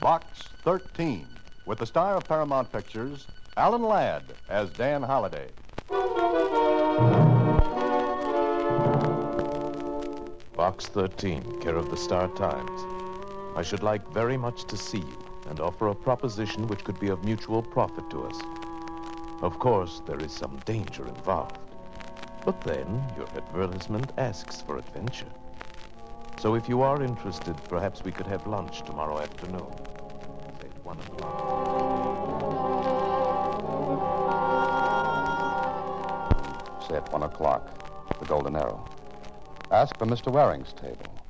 Box 13, with the star of Paramount Pictures, Alan Ladd as Dan Holliday. Box 13, care of the Star Times. I should like very much to see you and offer a proposition which could be of mutual profit to us. Of course, there is some danger involved. But then, your advertisement asks for adventure. So if you are interested, perhaps we could have lunch tomorrow afternoon. Say at one o'clock. Say at one o'clock, the Golden Arrow. Ask for Mr. Waring's table.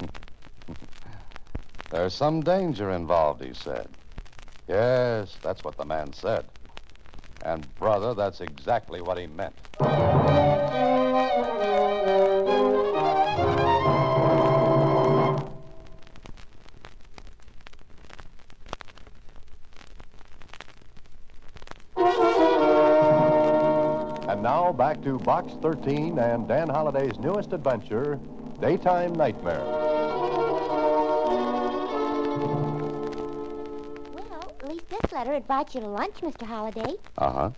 There's some danger involved, he said. Yes, that's what the man said. And, brother, that's exactly what he meant. To Box 13 and Dan Holliday's newest adventure, Daytime Nightmare. Well, at least this letter invites you to lunch, Mr. Holliday. Uh huh.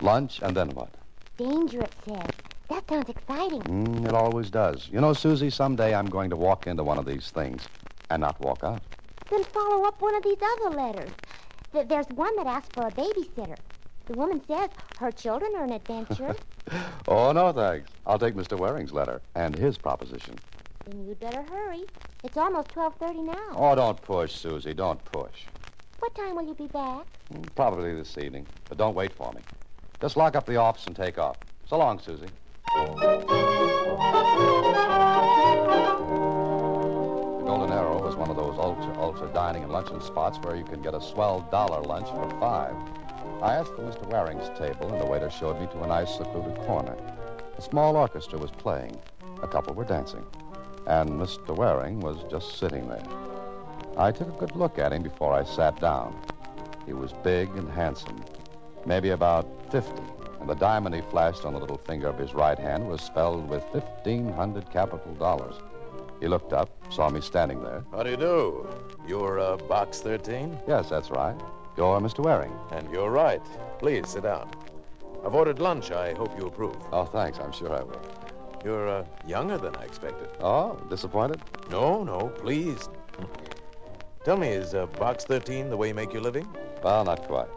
Lunch, and then what? Danger, it says. That sounds exciting. Mm, it always does. You know, Susie, someday I'm going to walk into one of these things and not walk out. Then follow up one of these other letters. Th- there's one that asks for a babysitter. The woman says her children are an adventure. Oh, no, thanks. I'll take Mr. Waring's letter and his proposition. then you'd better hurry. It's almost 12.30 now. Oh, don't push, Susie. Don't push. What time will you be back? Mm, Probably this evening, but don't wait for me. Just lock up the office and take off. So long, Susie. The Golden Arrow is one of those ultra, ultra dining and luncheon spots where you can get a swell dollar lunch for five. I asked for Mr. Waring's table, and the waiter showed me to a nice secluded corner. A small orchestra was playing. A couple were dancing. And Mr. Waring was just sitting there. I took a good look at him before I sat down. He was big and handsome, maybe about 50, and the diamond he flashed on the little finger of his right hand was spelled with 1,500 capital dollars. He looked up, saw me standing there. How do you do? You're uh, Box 13? Yes, that's right. You're Mr. Waring. And you're right. Please sit down. I've ordered lunch. I hope you approve. Oh, thanks. I'm sure I will. You're uh, younger than I expected. Oh, disappointed? No, no, please. Tell me, is uh, Box 13 the way you make your living? Well, not quite.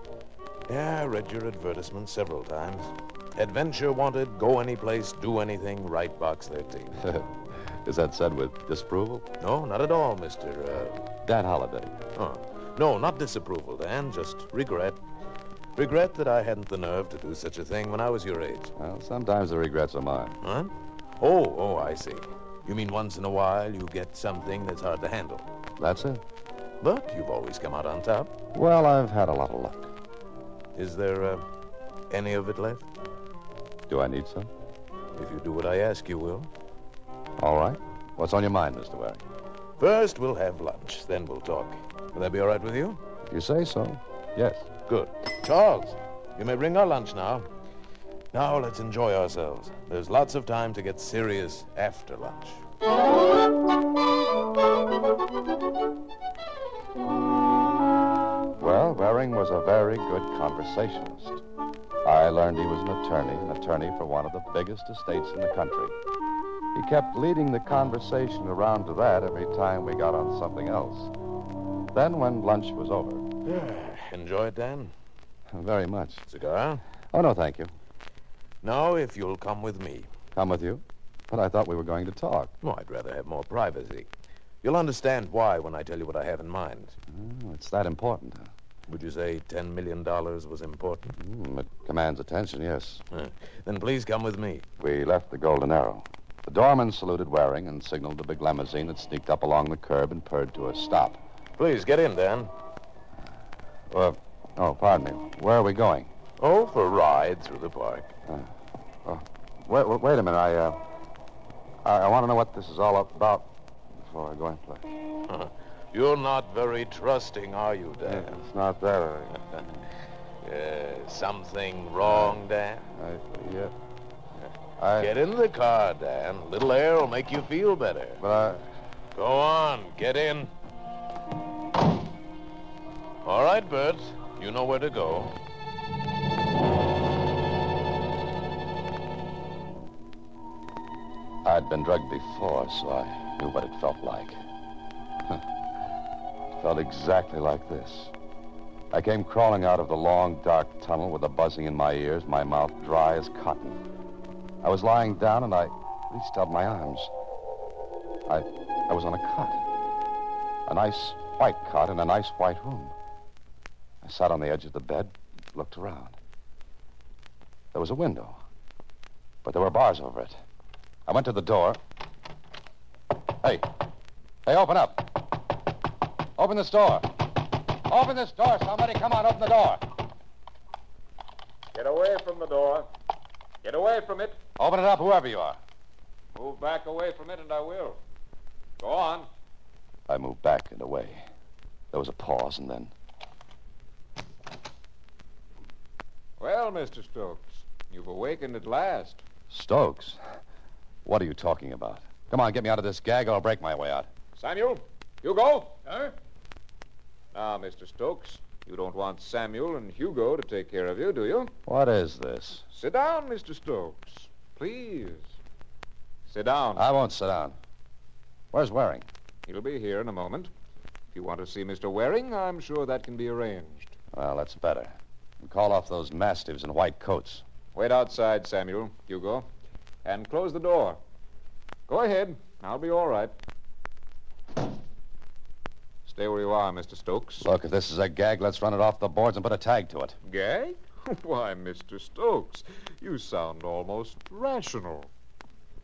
Yeah, I read your advertisement several times. Adventure wanted, go any place, do anything, write Box 13. Is that said with disapproval? No, not at all, Mr. Uh... Dan Holliday. Oh. No, not disapproval, Dan, just regret. Regret that I hadn't the nerve to do such a thing when I was your age. Well, sometimes the regrets are mine. Huh? Oh, oh, I see. You mean once in a while you get something that's hard to handle. That's it. But you've always come out on top. Well, I've had a lot of luck. Is there uh, any of it left? Do I need some? If you do what I ask, you will. All right. What's on your mind, Mr. Waring? First, we'll have lunch, then we'll talk. Will that be all right with you? If you say so, yes. Good. Charles, you may bring our lunch now. Now let's enjoy ourselves. There's lots of time to get serious after lunch. Well, Waring was a very good conversationalist. I learned he was an attorney, an attorney for one of the biggest estates in the country. He kept leading the conversation around to that every time we got on something else. Then, when lunch was over, Enjoy it, Dan. very much. Cigar? Oh, no, thank you. No, if you'll come with me. Come with you? But I thought we were going to talk. Oh, I'd rather have more privacy. You'll understand why when I tell you what I have in mind. Oh, it's that important. huh? Would you say $10 million was important? Mm, it commands attention, yes. Huh. Then please come with me. We left the Golden Arrow. The doorman saluted Waring and signaled the big limousine that sneaked up along the curb and purred to a stop. Please get in, Dan. Well, oh, pardon me. Where are we going? Oh, for a ride through the park. Wait, wait, wait a minute. I, uh, I, I want to know what this is all about before I go in play. You're not very trusting, are you, Dan? It's not that. I, Uh, something wrong, Dan? I, yeah. I, Get in the car, Dan. A little air will make you feel better. but I, Go on, get in. All right, Bert. You know where to go. I'd been drugged before, so I knew what it felt like. it felt exactly like this. I came crawling out of the long, dark tunnel with a buzzing in my ears, my mouth dry as cotton. I was lying down and I reached out my arms. I, I was on a cot. A nice white cot in a nice white room. I sat on the edge of the bed, looked around. There was a window, but there were bars over it. I went to the door. Hey. Hey, open up. Open this door. Open this door, somebody. Come on, open the door. Get away from the door. Get away from it. Open it up, whoever you are. Move back away from it, and I will. Go on. I moved back and away. There was a pause, and then. Well, Mr. Stokes, you've awakened at last. Stokes. What are you talking about? Come on, get me out of this gag, or I'll break my way out. Samuel, Hugo. Sir? Now, Mr. Stokes, you don't want Samuel and Hugo to take care of you, do you? What is this? Sit down, Mr. Stokes. Please. Sit down. I won't sit down. Where's Waring? He'll be here in a moment. If you want to see Mr. Waring, I'm sure that can be arranged. Well, that's better. Call off those mastiffs in white coats. Wait outside, Samuel, Hugo, and close the door. Go ahead. I'll be all right. Stay where you are, Mr. Stokes. Look, if this is a gag, let's run it off the boards and put a tag to it. Gag? Why, Mr. Stokes, you sound almost rational.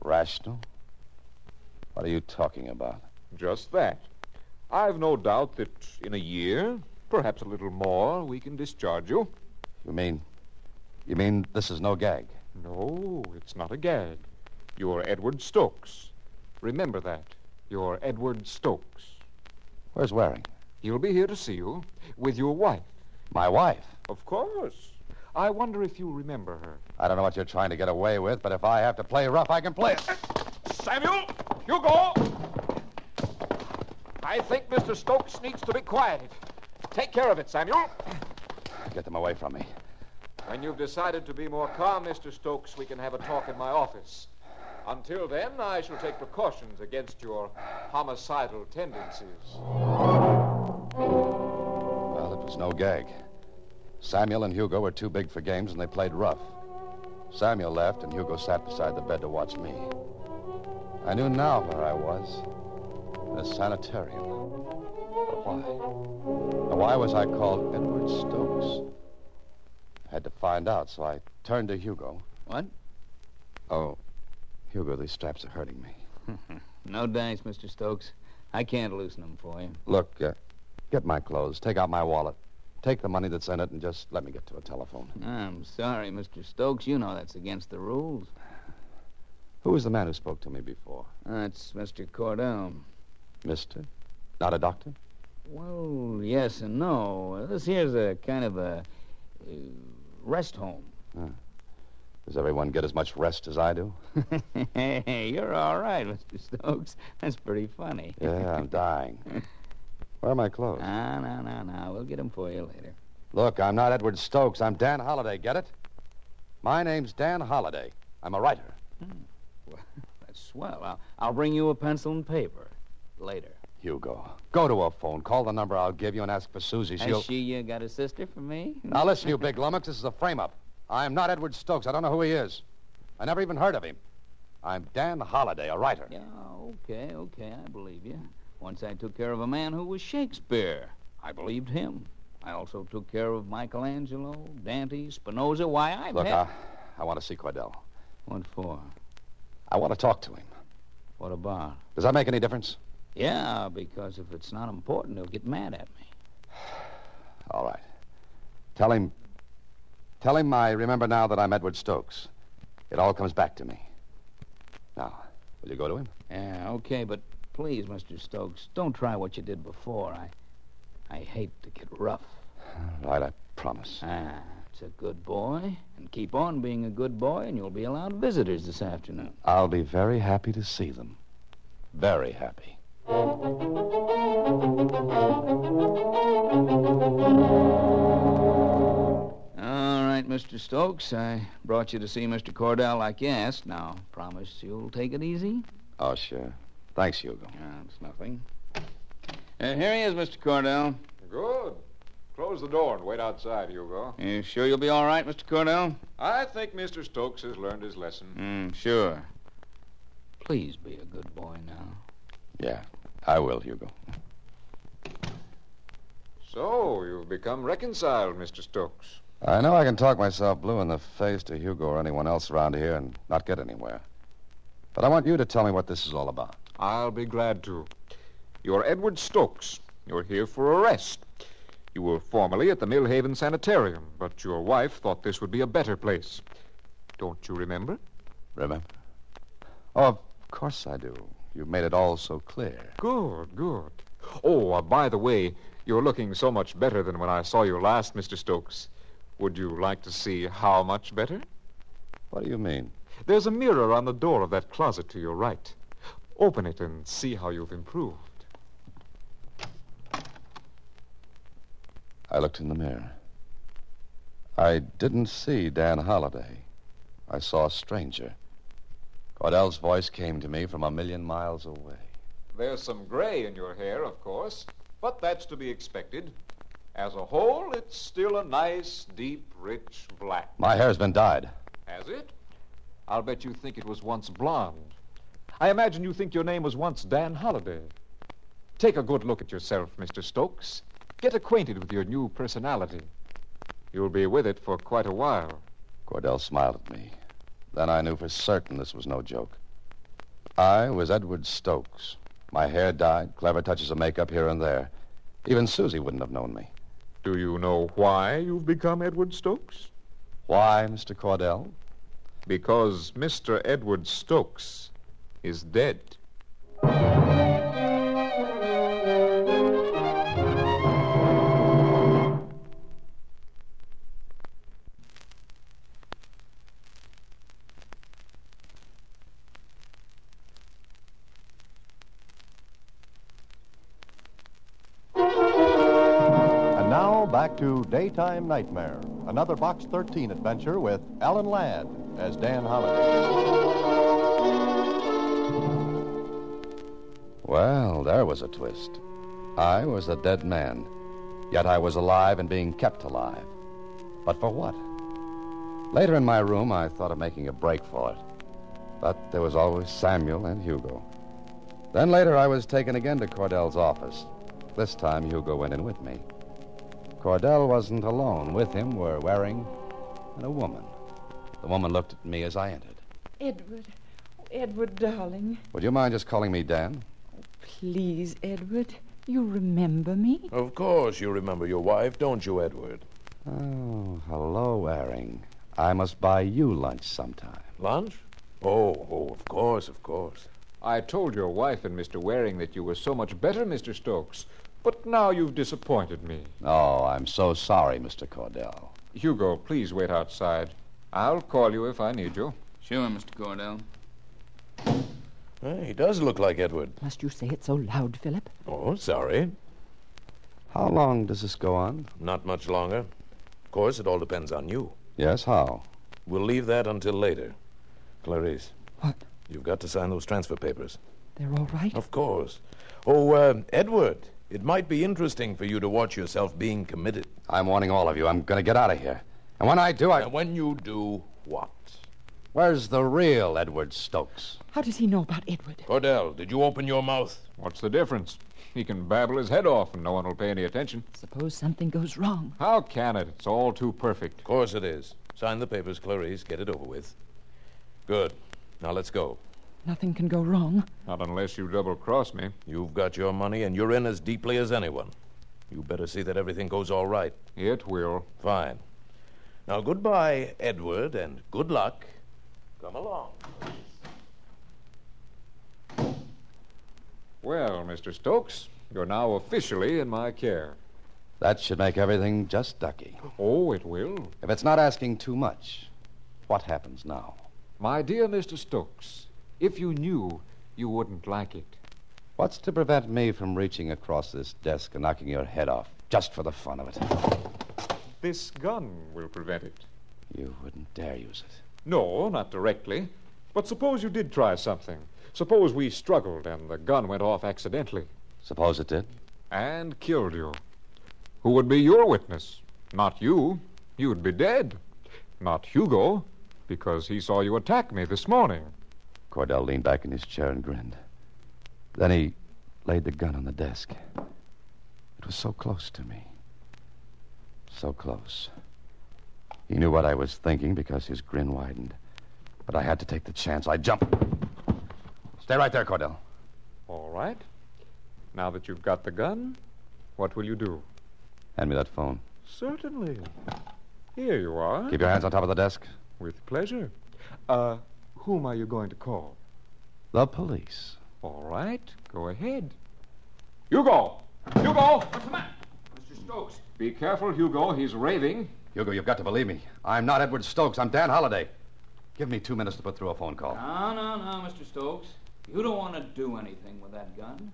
Rational? What are you talking about? Just that. I've no doubt that in a year, perhaps a little more, we can discharge you. You mean. You mean this is no gag? No, it's not a gag. You're Edward Stokes. Remember that. You're Edward Stokes. Where's Waring? He'll be here to see you with your wife. My wife. Of course. I wonder if you remember her. I don't know what you're trying to get away with, but if I have to play rough, I can play it. Samuel! Hugo! I think Mr. Stokes needs to be quieted. Take care of it, Samuel. Get them away from me. When you've decided to be more calm, Mr. Stokes, we can have a talk in my office. Until then, I shall take precautions against your homicidal tendencies. Well, it was no gag. Samuel and Hugo were too big for games, and they played rough. Samuel left, and Hugo sat beside the bed to watch me. I knew now where I was in a sanitarium. But why? Now, why was I called Edward Stokes? I had to find out, so I turned to Hugo. What? Oh, Hugo, these straps are hurting me. No thanks, Mr. Stokes. I can't loosen them for you. Look, uh, get my clothes. Take out my wallet. Take the money that's in it and just let me get to a telephone. I'm sorry, Mr. Stokes. You know that's against the rules. Who was the man who spoke to me before? That's Mr. Cordell. Mister? Not a doctor? Well, yes and no. This here's a kind of a uh, rest home. Does everyone get as much rest as I do? hey, you're all right, Mr. Stokes. That's pretty funny. Yeah, I'm dying. Where are my clothes? No, no, no, no. We'll get them for you later. Look, I'm not Edward Stokes. I'm Dan Holliday. Get it? My name's Dan Holliday. I'm a writer. well That's swell. I'll, I'll bring you a pencil and paper later. Hugo, go to a phone. Call the number I'll give you and ask for Susie. She'll. Has she uh, got a sister for me? Now listen, you big lummox. This is a frame-up. I'm not Edward Stokes. I don't know who he is. I never even heard of him. I'm Dan Holliday, a writer. Yeah, okay, okay. I believe you. Once I took care of a man who was Shakespeare. I believed him. I also took care of Michelangelo, Dante, Spinoza. Why, I've Look, had... I, I want to see Cordell. What for? I want to talk to him. What about? Does that make any difference? Yeah, because if it's not important, he'll get mad at me. All right. Tell him. Tell him I remember now that I'm Edward Stokes. It all comes back to me. Now, will you go to him? Yeah, okay, but please, Mr. Stokes, don't try what you did before. I I hate to get rough. All right, I promise. Ah, it's a good boy. And keep on being a good boy, and you'll be allowed visitors this afternoon. I'll be very happy to see them. Very happy. All right, Mr. Stokes, I brought you to see Mr. Cordell like you asked. Now, promise you'll take it easy? Oh, sure. Thanks, Hugo. Yeah, it's nothing. Uh, here he is, Mr. Cordell. Good. Close the door and wait outside, Hugo. You sure you'll be all right, Mr. Cordell? I think Mr. Stokes has learned his lesson. Mm, sure. Please be a good boy now. Yeah, I will, Hugo. So, you've become reconciled, Mr. Stokes. I know I can talk myself blue in the face to Hugo or anyone else around here and not get anywhere. But I want you to tell me what this is all about. I'll be glad to. You're Edward Stokes. You're here for a rest. You were formerly at the Millhaven Sanitarium, but your wife thought this would be a better place. Don't you remember? Remember? Oh, of course I do. You've made it all so clear. Good, good. Oh, uh, by the way, you're looking so much better than when I saw you last, Mr. Stokes. Would you like to see how much better? What do you mean? There's a mirror on the door of that closet to your right. Open it and see how you've improved. I looked in the mirror. I didn't see Dan Holliday. I saw a stranger. Cordell's voice came to me from a million miles away. There's some gray in your hair, of course, but that's to be expected. As a whole, it's still a nice, deep, rich black. My hair's been dyed. Has it? I'll bet you think it was once blonde. I imagine you think your name was once Dan Holliday. Take a good look at yourself, Mr. Stokes. Get acquainted with your new personality. You'll be with it for quite a while. Cordell smiled at me. Then I knew for certain this was no joke. I was Edward Stokes. My hair dyed, clever touches of makeup here and there. Even Susie wouldn't have known me. Do you know why you've become Edward Stokes? Why, Mr. Cordell? Because Mr. Edward Stokes is dead. And now back to Daytime Nightmare, another Box 13 adventure with Alan Ladd as Dan Holliday. Well, there was a twist. I was a dead man, yet I was alive and being kept alive. But for what? Later in my room, I thought of making a break for it. But there was always Samuel and Hugo. Then later, I was taken again to Cordell's office. This time, Hugo went in with me. Cordell wasn't alone. With him were Waring and a woman. The woman looked at me as I entered. Edward. Edward, darling. Would you mind just calling me Dan? Please, Edward. You remember me? Of course you remember your wife, don't you, Edward? Oh, hello, Waring. I must buy you lunch sometime. Lunch? Oh, oh, of course, of course. I told your wife and Mr. Waring that you were so much better, Mr. Stokes. But now you've disappointed me. Oh, I'm so sorry, Mr. Cordell. Hugo, please wait outside. I'll call you if I need you. Sure, Mr. Cordell. Hey, he does look like Edward. Must you say it so loud, Philip? Oh, sorry. How long does this go on? Not much longer. Of course, it all depends on you. Yes, how? We'll leave that until later. Clarice. What? You've got to sign those transfer papers. They're all right? Of course. Oh, uh, Edward, it might be interesting for you to watch yourself being committed. I'm warning all of you. I'm going to get out of here. And when I do, I. And when you do, what? Where's the real Edward Stokes? How does he know about Edward? Cordell, did you open your mouth? What's the difference? He can babble his head off and no one will pay any attention. Suppose something goes wrong. How can it? It's all too perfect. Of course it is. Sign the papers, Clarice. Get it over with. Good. Now let's go. Nothing can go wrong. Not unless you double cross me. You've got your money, and you're in as deeply as anyone. You better see that everything goes all right. It will. Fine. Now, goodbye, Edward, and good luck. Come along. Well, Mr. Stokes, you're now officially in my care. That should make everything just ducky. Oh, it will. If it's not asking too much, what happens now? My dear Mr. Stokes, if you knew, you wouldn't like it. What's to prevent me from reaching across this desk and knocking your head off, just for the fun of it? This gun will prevent it. You wouldn't dare use it. No, not directly. But suppose you did try something. Suppose we struggled and the gun went off accidentally. Suppose it did? And killed you. Who would be your witness? Not you. You'd be dead. Not Hugo, because he saw you attack me this morning. Cordell leaned back in his chair and grinned. Then he laid the gun on the desk. It was so close to me. So close. He knew what I was thinking because his grin widened. But I had to take the chance. I jumped. Stay right there, Cordell. All right. Now that you've got the gun, what will you do? Hand me that phone. Certainly. Here you are. Keep your hands on top of the desk. With pleasure. Uh, whom are you going to call? The police. All right. Go ahead. Hugo! Hugo! What's the matter? Mr. Stokes. Be careful, Hugo. He's raving. Hugo, you've got to believe me. I'm not Edward Stokes. I'm Dan Holliday. Give me two minutes to put through a phone call. No, no, no, Mr. Stokes. You don't want to do anything with that gun.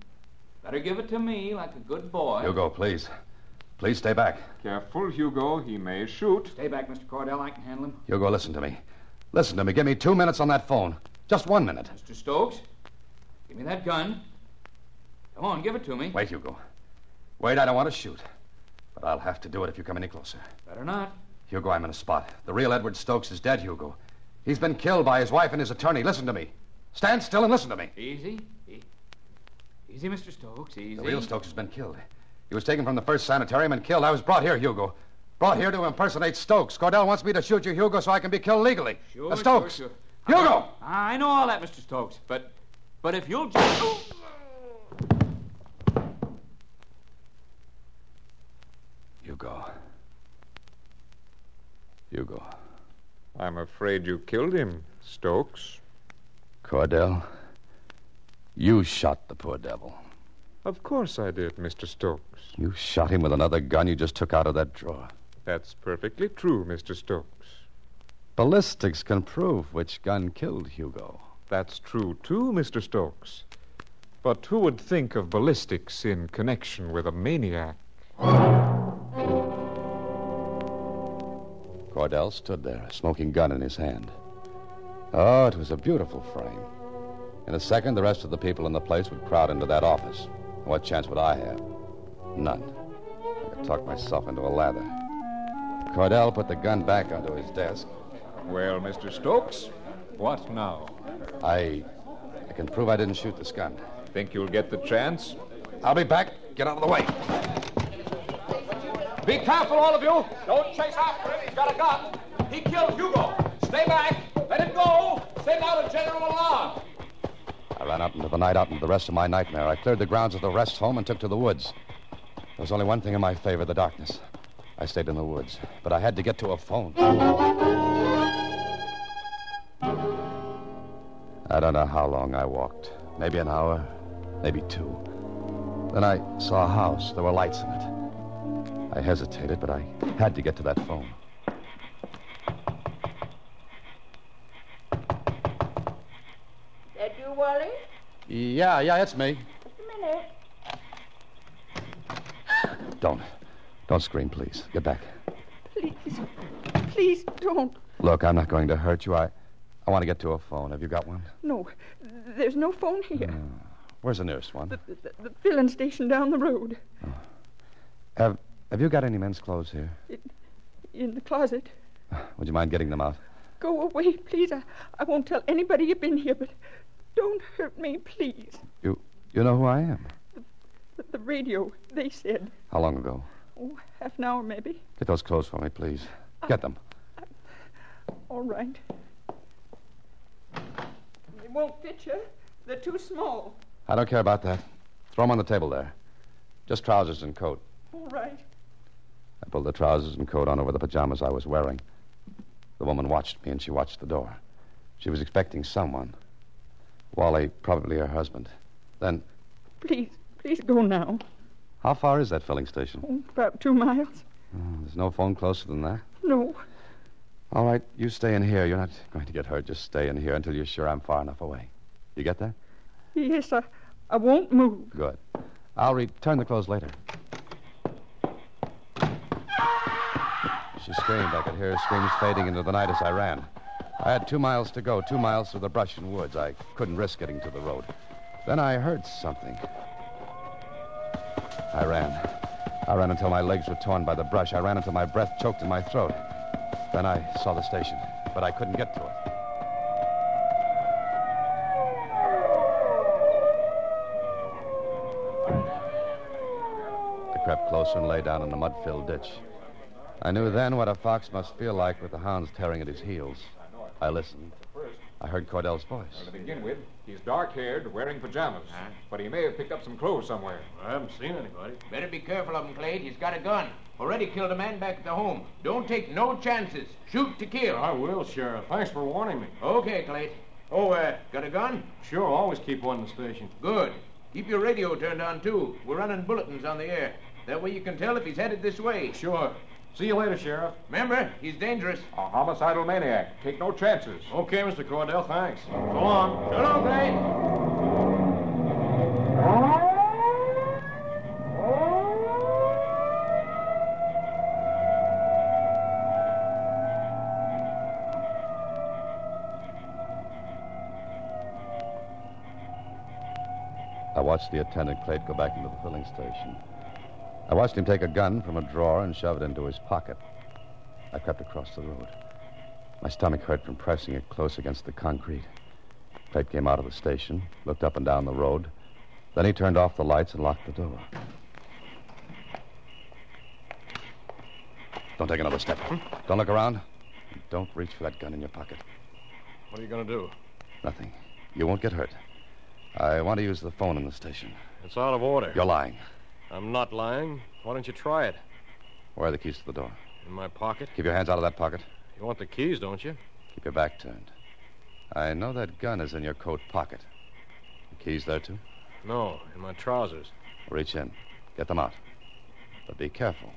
Better give it to me like a good boy. Hugo, please. Please stay back. Careful, Hugo. He may shoot. Stay back, Mr. Cordell. I can handle him. Hugo, listen to me. Listen to me. Give me two minutes on that phone. Just one minute. Mr. Stokes, give me that gun. Come on, give it to me. Wait, Hugo. Wait, I don't want to shoot. But I'll have to do it if you come any closer. Better not. Hugo, I'm in a spot. The real Edward Stokes is dead, Hugo. He's been killed by his wife and his attorney. Listen to me. Stand still and listen to me. Easy. E- easy, Mr. Stokes. Easy. The real Stokes has been killed. He was taken from the first sanitarium and killed. I was brought here, Hugo. Brought here to impersonate Stokes. Cordell wants me to shoot you, Hugo, so I can be killed legally. Sure, Uh, Stokes. sure, sure. Hugo! I know all that, Mr. Stokes, but but if you'll just. Hugo. Hugo. I'm afraid you killed him, Stokes. Cordell. You shot the poor devil. Of course I did, Mr. Stokes. You shot him with another gun you just took out of that drawer. That's perfectly true, Mr. Stokes. Ballistics can prove which gun killed Hugo. That's true, too, Mr. Stokes. But who would think of ballistics in connection with a maniac? Cordell stood there, a smoking gun in his hand. Oh, it was a beautiful frame. In a second, the rest of the people in the place would crowd into that office. What chance would I have? None. I could talk myself into a lather. Cordell put the gun back onto his desk. Well, Mr. Stokes, what now? I. I can prove I didn't shoot this gun. Think you'll get the chance? I'll be back. Get out of the way. Be careful, all of you. Don't chase after him. He's got a gun. He killed Hugo. Stay back. Let him go. Send out a general alarm. I'll ran out into the night, out into the rest of my nightmare. I cleared the grounds of the rest home and took to the woods. There was only one thing in my favor the darkness. I stayed in the woods, but I had to get to a phone. I don't know how long I walked. Maybe an hour, maybe two. Then I saw a house. There were lights in it. I hesitated, but I had to get to that phone. That you, Wally? Yeah, yeah, it's me. Just a minute. Don't. Don't scream, please. Get back. Please. Please don't. Look, I'm not going to hurt you. I, I want to get to a phone. Have you got one? No. There's no phone here. Where's the nearest one? The, the, the filling station down the road. Oh. Have Have you got any men's clothes here? In the closet. Ah, would you mind getting them out? Go away, please. I, I won't tell anybody you've been here, but don't hurt me, please. You You know who I am? The, the radio, they said. How long ago? Oh, half an hour, maybe. Get those clothes for me, please. Get them. All right. They won't fit you. They're too small. I don't care about that. Throw them on the table there. Just trousers and coat. All right. I pulled the trousers and coat on over the pajamas I was wearing. The woman watched me, and she watched the door. She was expecting someone. Wally, probably her husband. Then, Please, please go now. how far is that filling station? Oh, about two miles. Oh, there's no phone closer than that. No. All right, you stay in here. You're not going to get hurt. Just stay in here until you're sure I'm far enough away. You get that? Yes, I, I won't move. Good. I'll return the clothes later. She screamed. I could hear her screams fading into the night as I ran. I had two miles to go, two miles through the brush and woods. I couldn't risk getting to the road. Then I heard something. I ran. I ran until my legs were torn by the brush. I ran until my breath choked in my throat. Then I saw the station, but I couldn't get to it. I crept closer and lay down in the mud filled ditch. I knew then what a fox must feel like with the hounds tearing at his heels. I listened. I heard Cordell's voice. To begin with, he's dark haired, wearing pajamas. But he may have picked up some clothes somewhere. I haven't seen anybody. Better be careful of him, Clade. He's got a gun. Already killed a man back at the home. Don't take no chances. Shoot to kill. I will, Sheriff. Thanks for warning me. Okay, Clade. Oh, uh, got a gun? Sure, always keep one in the station. Good. Keep your radio turned on, too. We're running bulletins on the air. That way you can tell if he's headed this way. Sure. See you later, Sheriff. Remember, he's dangerous. A homicidal maniac. Take no chances. Okay, Mr. Cordell, thanks. So long. So long, Clade. I watched the attendant, Clade, go back into the filling station. I watched him take a gun from a drawer and shove it into his pocket. I crept across the road. My stomach hurt from pressing it close against the concrete. Clade came out of the station, looked up and down the road. Then he turned off the lights and locked the door. Don't take another step. Hmm? Don't look around. Don't reach for that gun in your pocket. What are you going to do? Nothing. You won't get hurt. I want to use the phone in the station. It's out of order. You're lying. I'm not lying. Why don't you try it? Where are the keys to the door? In my pocket? Keep your hands out of that pocket. You want the keys, don't you? Keep your back turned. I know that gun is in your coat pocket. The keys there, too? No, in my trousers. Reach in. Get them out. But be careful.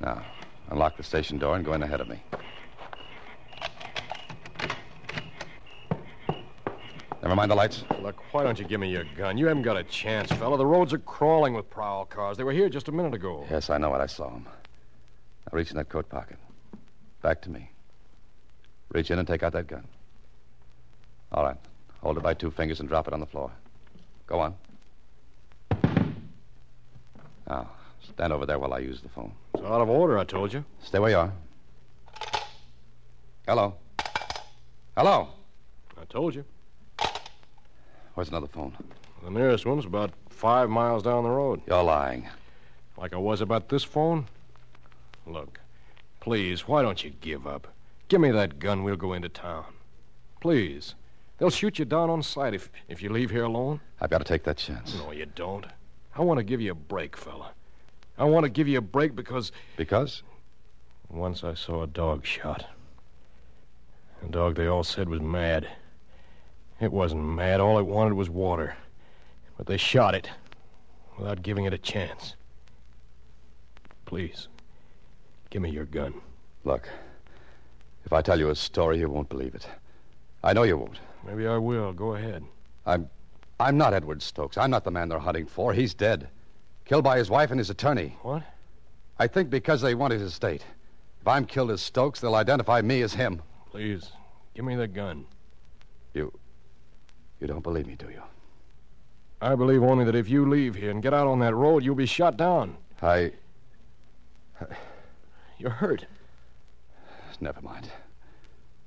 Now, unlock the station door and go in ahead of me. Never mind the lights. Look, why don't you give me your gun? You haven't got a chance, fella. The roads are crawling with prowl cars. They were here just a minute ago. Yes, I know what I saw him. Now reach in that coat pocket. Back to me. Reach in and take out that gun. All right. Hold it by two fingers and drop it on the floor. Go on. Now, stand over there while I use the phone. It's out of order, I told you. Stay where you are. Hello. Hello. I told you. Where's another phone? The nearest one's about five miles down the road. You're lying. Like I was about this phone? Look, please, why don't you give up? Give me that gun. We'll go into town. Please. They'll shoot you down on sight if, if you leave here alone. I've got to take that chance. No, you don't. I want to give you a break, fella. I want to give you a break because. Because? Once I saw a dog shot. A dog they all said was mad. It wasn't mad. All it wanted was water. But they shot it without giving it a chance. Please, give me your gun. Look, if I tell you a story, you won't believe it. I know you won't. Maybe I will. Go ahead. I'm. I'm not Edward Stokes. I'm not the man they're hunting for. He's dead. Killed by his wife and his attorney. What? I think because they want his estate. If I'm killed as Stokes, they'll identify me as him. Please, give me the gun. You. You don't believe me, do you? I believe only that if you leave here and get out on that road, you'll be shot down. I. You're hurt. Never mind.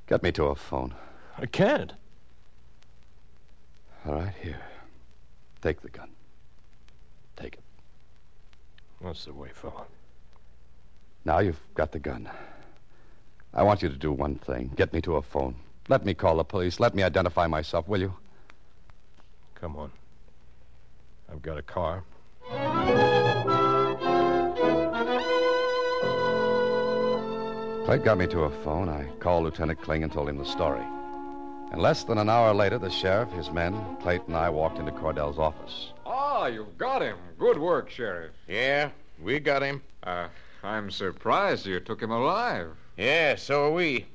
Get me to a phone. I can't. All right, here. Take the gun. Take it. That's the way, fella. Now you've got the gun. I want you to do one thing. Get me to a phone. Let me call the police. Let me identify myself, will you? Come on. I've got a car. Clayt got me to a phone. I called Lieutenant Kling and told him the story. And less than an hour later, the sheriff, his men, Clayt, and I walked into Cordell's office. Ah, you've got him. Good work, Sheriff. Yeah, we got him. Uh, I'm surprised you took him alive. Yeah, so are we.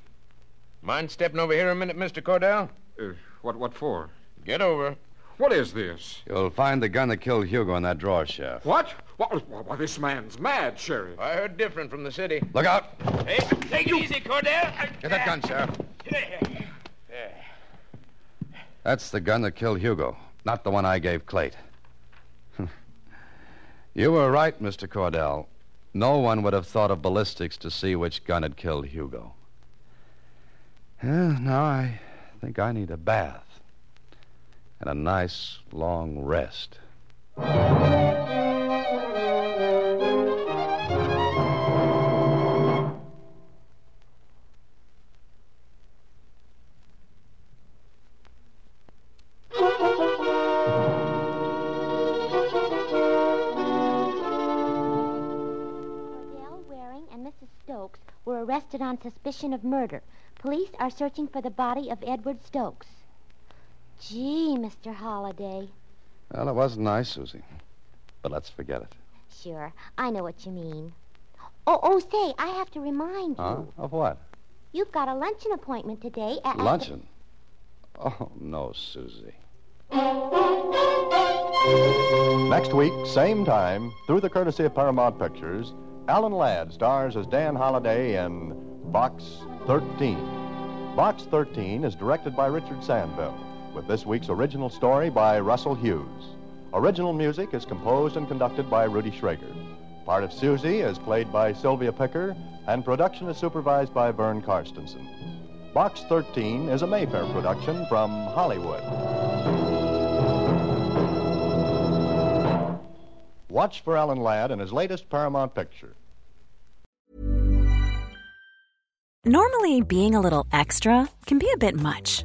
Mind stepping over here a minute, Mr. Cordell? Uh, what, what for? Get over. What is this? You'll find the gun that killed Hugo in that drawer, Sheriff. What? What? Why, this man's mad, Sheriff. I heard different from the city. Look out! Hey, take it easy, Cordell. Get that gun, Sheriff. Get it here. That's the gun that killed Hugo, not the one I gave Clayt. you were right, Mr. Cordell. No one would have thought of ballistics to see which gun had killed Hugo. Yeah, now I think I need a bath and a nice long rest. Cordell, Waring, and Mrs. Stokes were arrested on suspicion of murder. Police are searching for the body of Edward Stokes. Gee, Mr. Holliday. Well, it wasn't nice, Susie. But let's forget it. Sure, I know what you mean. Oh, oh, say, I have to remind you. Huh? Of what? You've got a luncheon appointment today at Luncheon? Oh, no, Susie. Next week, same time, through the courtesy of Paramount Pictures, Alan Ladd stars as Dan Holliday in Box 13. Box 13 is directed by Richard Sanville, with this week's original story by Russell Hughes. Original music is composed and conducted by Rudy Schrager. Part of Susie is played by Sylvia Picker, and production is supervised by Vern Carstensen. Box 13 is a Mayfair production from Hollywood. Watch for Alan Ladd in his latest Paramount picture. Normally, being a little extra can be a bit much,